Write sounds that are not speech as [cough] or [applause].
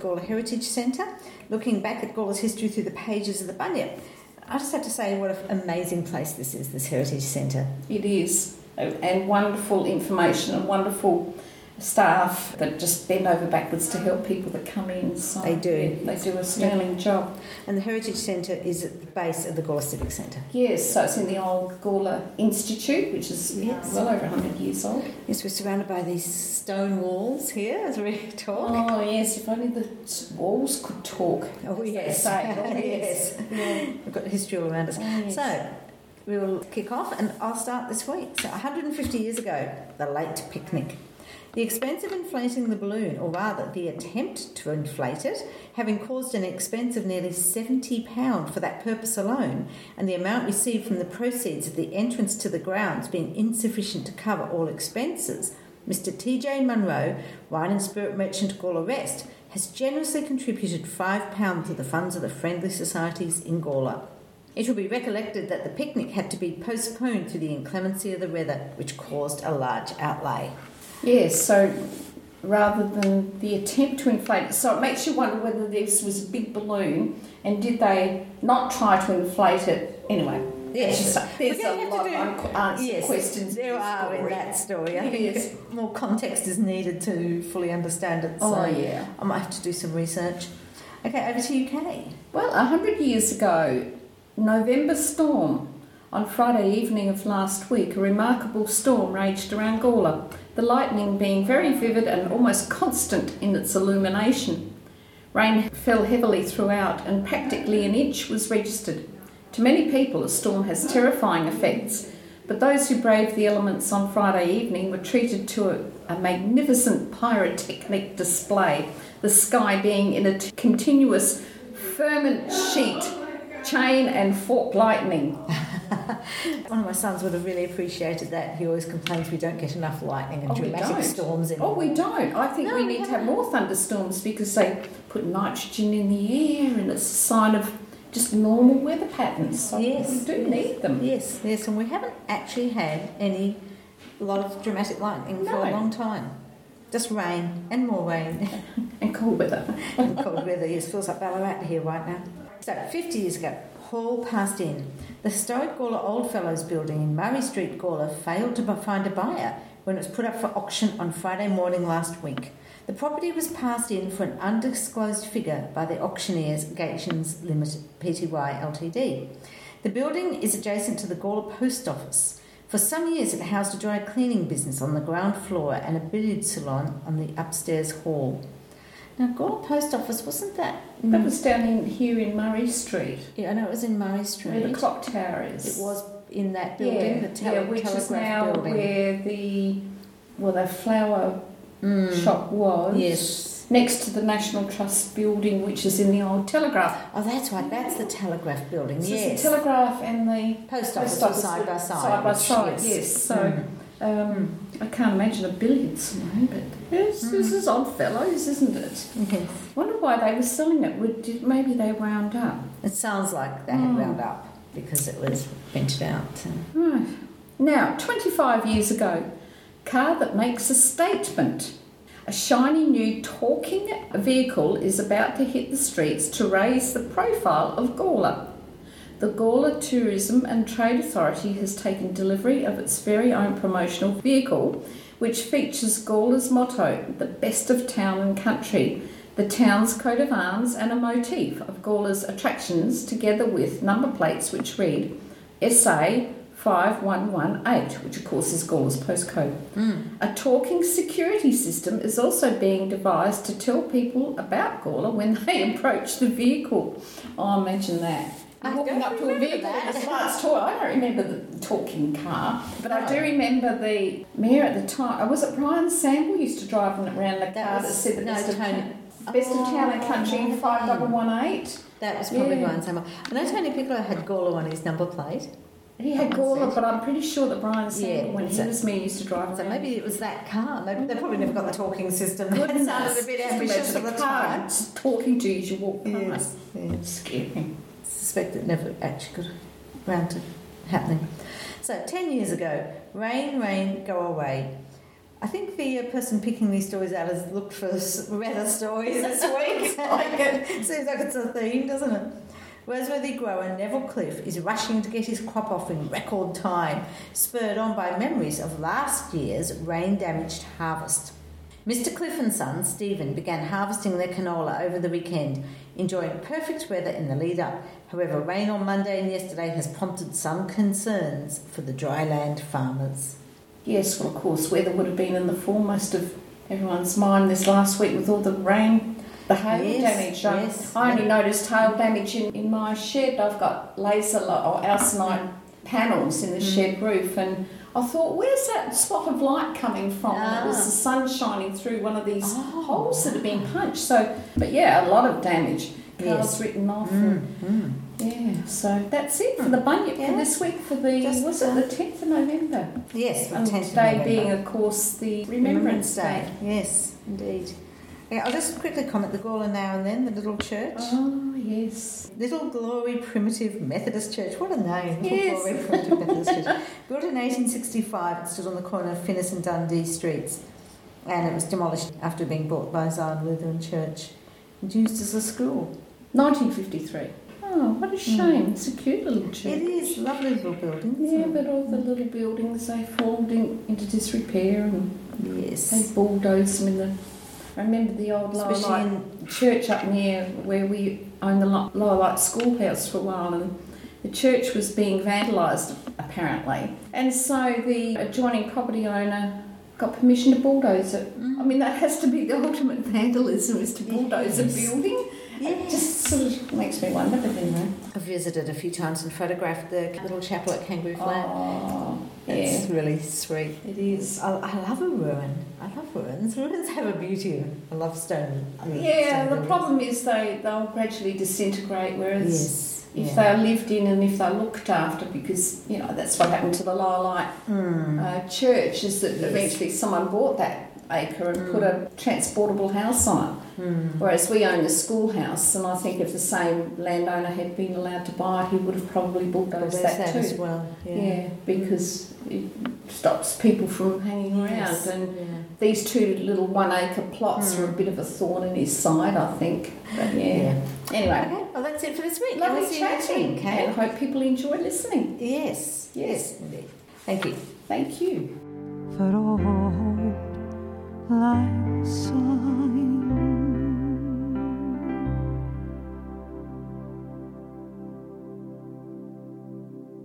Gawler Heritage Centre, looking back at Gawler's history through the pages of the Bunyip. I just have to say what an amazing place this is, this Heritage Centre. It is, and wonderful information and wonderful staff that just bend over backwards to help people that come in. So They do. they do a sterling job. And the Heritage Centre is at the base of the Gawler Civic Centre. Yes, so it's in the old Gawler Institute, which is Yes. well over 100 years old. Yes, we're surrounded by these stone walls here as we [laughs] talk. Oh, yes, if only the walls could talk. Oh, yes. Oh, [laughs] Yes. Yeah. We've got history all around us. Oh, yes. So, we will kick off and I'll start this week. So, 150 years ago, the late picnic. The expense of inflating the balloon, or rather the attempt to inflate it, having caused an expense of nearly £70 for that purpose alone, and the amount received from the proceeds of the entrance to the grounds being insufficient to cover all expenses, Mr. T.J. Munro, wine and spirit merchant Gawler West, has generously contributed £5 to the funds of the Friendly Societies in Gawler. It will be recollected that the picnic had to be postponed through the inclemency of the weather, which caused a large outlay. Yes, so rather than the attempt to inflate it, so it makes you wonder whether this was a big balloon and did they not try to inflate it anyway. Yes. There's, there's We're gonna a lot of do- unanswered uh, yes, questions. There are in that story. I think Yes. more context is needed to fully understand it. So Oh, yeah. I might have to do some research. Okay, over to you, Kay. Well, a hundred years ago, November storm. On Friday evening of last week, a remarkable storm raged around Gawler, the lightning being very vivid and almost constant in its illumination. Rain fell heavily throughout, and practically an inch was registered. To many people, a storm has terrifying effects, but those who braved the elements on Friday evening were treated to a, a magnificent pyrotechnic display, the sky being in a t- continuous ferment sheet, chain and fork lightning. [laughs] [laughs] One of my sons would have really appreciated that. He always complains we don't get enough lightning and Oh, dramatic storms in. Oh, we don't. I think No, we we need to have more thunderstorms because they put nitrogen in the air and it's a sign of just normal weather patterns. So Yes, we do yes. need them. Yes, yes, and we haven't actually had any a lot of dramatic lightning for a long time. Just rain and more rain [laughs] And cool weather. [laughs] and cold weather. Yes, feels like Ballarat here right now. So, 50 years ago, Hall passed in. The historic Gawler Odd Fellows building in Murray Street, Gawler, failed to find a buyer when it was put up for auction on Friday morning last week. The property was passed in for an undisclosed figure by the auctioneers Gations Limited Pty Ltd. The building is adjacent to the Gawler Post Office. For some years, it housed a dry cleaning business on the ground floor and a billiard salon on the upstairs hall. Now, Gawler Post Office wasn't that? That was down in here in Murray Street, yeah, I know it was in Murray Street. where the clock tower is. It was in that building, yeah, the tele- yeah, which is now building. where the well, the flower Mm. shop was. Yes. Next to the National Trust building, which is in the old Telegraph. Oh, that's right. That's the telegraph building. So yes. the Telegraph and the Post office Post office side by side. Side by side, yes. So Mm. Um, I can't imagine a billiard salon, but yes, this is odd fellows, isn't it? Yes. Wonder why they were selling it. Would did, maybe they wound up. It sounds like they had Mm. wound up because it was rented out. so. Right. Now, 25 years ago, car that makes a statement. A shiny new talking vehicle is about to hit the streets to raise the profile of Gawler. The Gawler Tourism and Trade Authority has taken delivery of its very own promotional vehicle, which features Gawler's motto, the best of town and country, the town's coat of arms, and a motif of Gawler's attractions, together with number plates which read SA 5118, which of course is Gawler's postcode. Mm. A talking security system is also being devised to tell people about Gawler when they [laughs] approach the vehicle. Oh, imagine that. I Walking up to a vehicle that. a smart toy. I don't remember the talking car, but I do remember the mayor at the time. Oh, was it Brian Sambell used to drive around the That car that was- said the no, best, of, Tony- best of town and oh, country Oh, five double one eight. That was probably Yeah. Brian Sambell. I know Tony Piccolo had Gawler on his number plate, He had That Gawler, but I'm pretty sure that Brian Sambell, Yeah, when he was mayor, used to drive so around. maybe it was that car. Maybe mm. they probably never got the talking system. That Goodness. sounded a bit ambitious at the time. talking to you as you walk past. Yes, yes. Scary. Suspect it never actually got around to happening. So, 10 years ago, Rain, Rain, Go Away. I think the uh, person picking these stories out has looked for weather stories this week. [laughs] [laughs] Seems like it's a theme, doesn't it? Roseworthy grower Neville Cliff is rushing to get his crop off in record time, spurred on by memories of last year's rain damaged harvest. Mr. Cliff and son, Stephen, began harvesting their canola over the weekend, enjoying perfect weather in the lead up. However, rain on Monday and yesterday has prompted some concerns for the dryland farmers. Yes, well, of course, weather would have been in the foremost of everyone's mind this last week with all the rain, the hail Yes, damage. I- yes, I only noticed hail damage in, in my shed. I've got laser or Alsynite panels in the Mm. shed roof, and I thought, where's that spot of light coming from? And it Ah. was the sun shining through one of these Oh. holes that had been punched. So, but yeah, a lot of damage. Cars Yes. written off. Mm, And, mm. yeah, so that's it for the bunyip Yeah. for this week for the Just, was it the tenth of November? Yes, And 10th of today being, of course, the Remembrance Day. Yes, indeed. Okay, I'll just quickly comment the Gawler now and then, the little church. Oh, yes. Little Glory Primitive Methodist Church. What a name. Little Yes. Glory Primitive Methodist Church. Built in 1865, it stood on the corner of Finnis and Dundee streets. And it was demolished after being bought by Zion Lutheran Church and used as a school. 1953. Oh, what a mm. shame. It's a cute little church. It is lovely little building. Yeah, but all the little buildings, they fallen in, into disrepair and it? they Yes. bulldozed them in the... I remember the old Lower Especially Light in church up near where we owned the Lo- Lower Light Schoolhouse for a while and the church was being vandalised apparently. And so the adjoining property owner got permission to bulldoze it. I mm. mean, that has to be the ultimate vandalism is to bulldoze Yes. a building. It just sort of makes me wonder, but anyway. I've visited a few times and photographed the little chapel at Kangaroo Flat. Oh, yeah, It's really sweet. it is. I, I love a ruin. I love ruins. [laughs] Ruins have a beauty. I love stone. I love Yeah, stone the problem is they, they'll gradually disintegrate, whereas Yes. if yeah. they're lived in and if they're looked after, because, you know, that's what happened to the Light Mm. uh, church, is that Yes. eventually someone bought that acre and put a transportable house on it. Mm. Whereas we own the schoolhouse, and I think if the same landowner had been allowed to buy it, he would have probably But bulldozed there's that, that as too. well. Yeah. Yeah. because it stops people from hanging Yes. around. And Yeah. these two little one acre plots Mm. were a bit of a thorn in his side, I think. But yeah. Yeah. Anyway, Okay. Well, that's it for this week. lovely We'll see chatting, week, and okay? I hope people enjoy listening. Yes. Yes. Indeed. Thank you. Thank you like signs.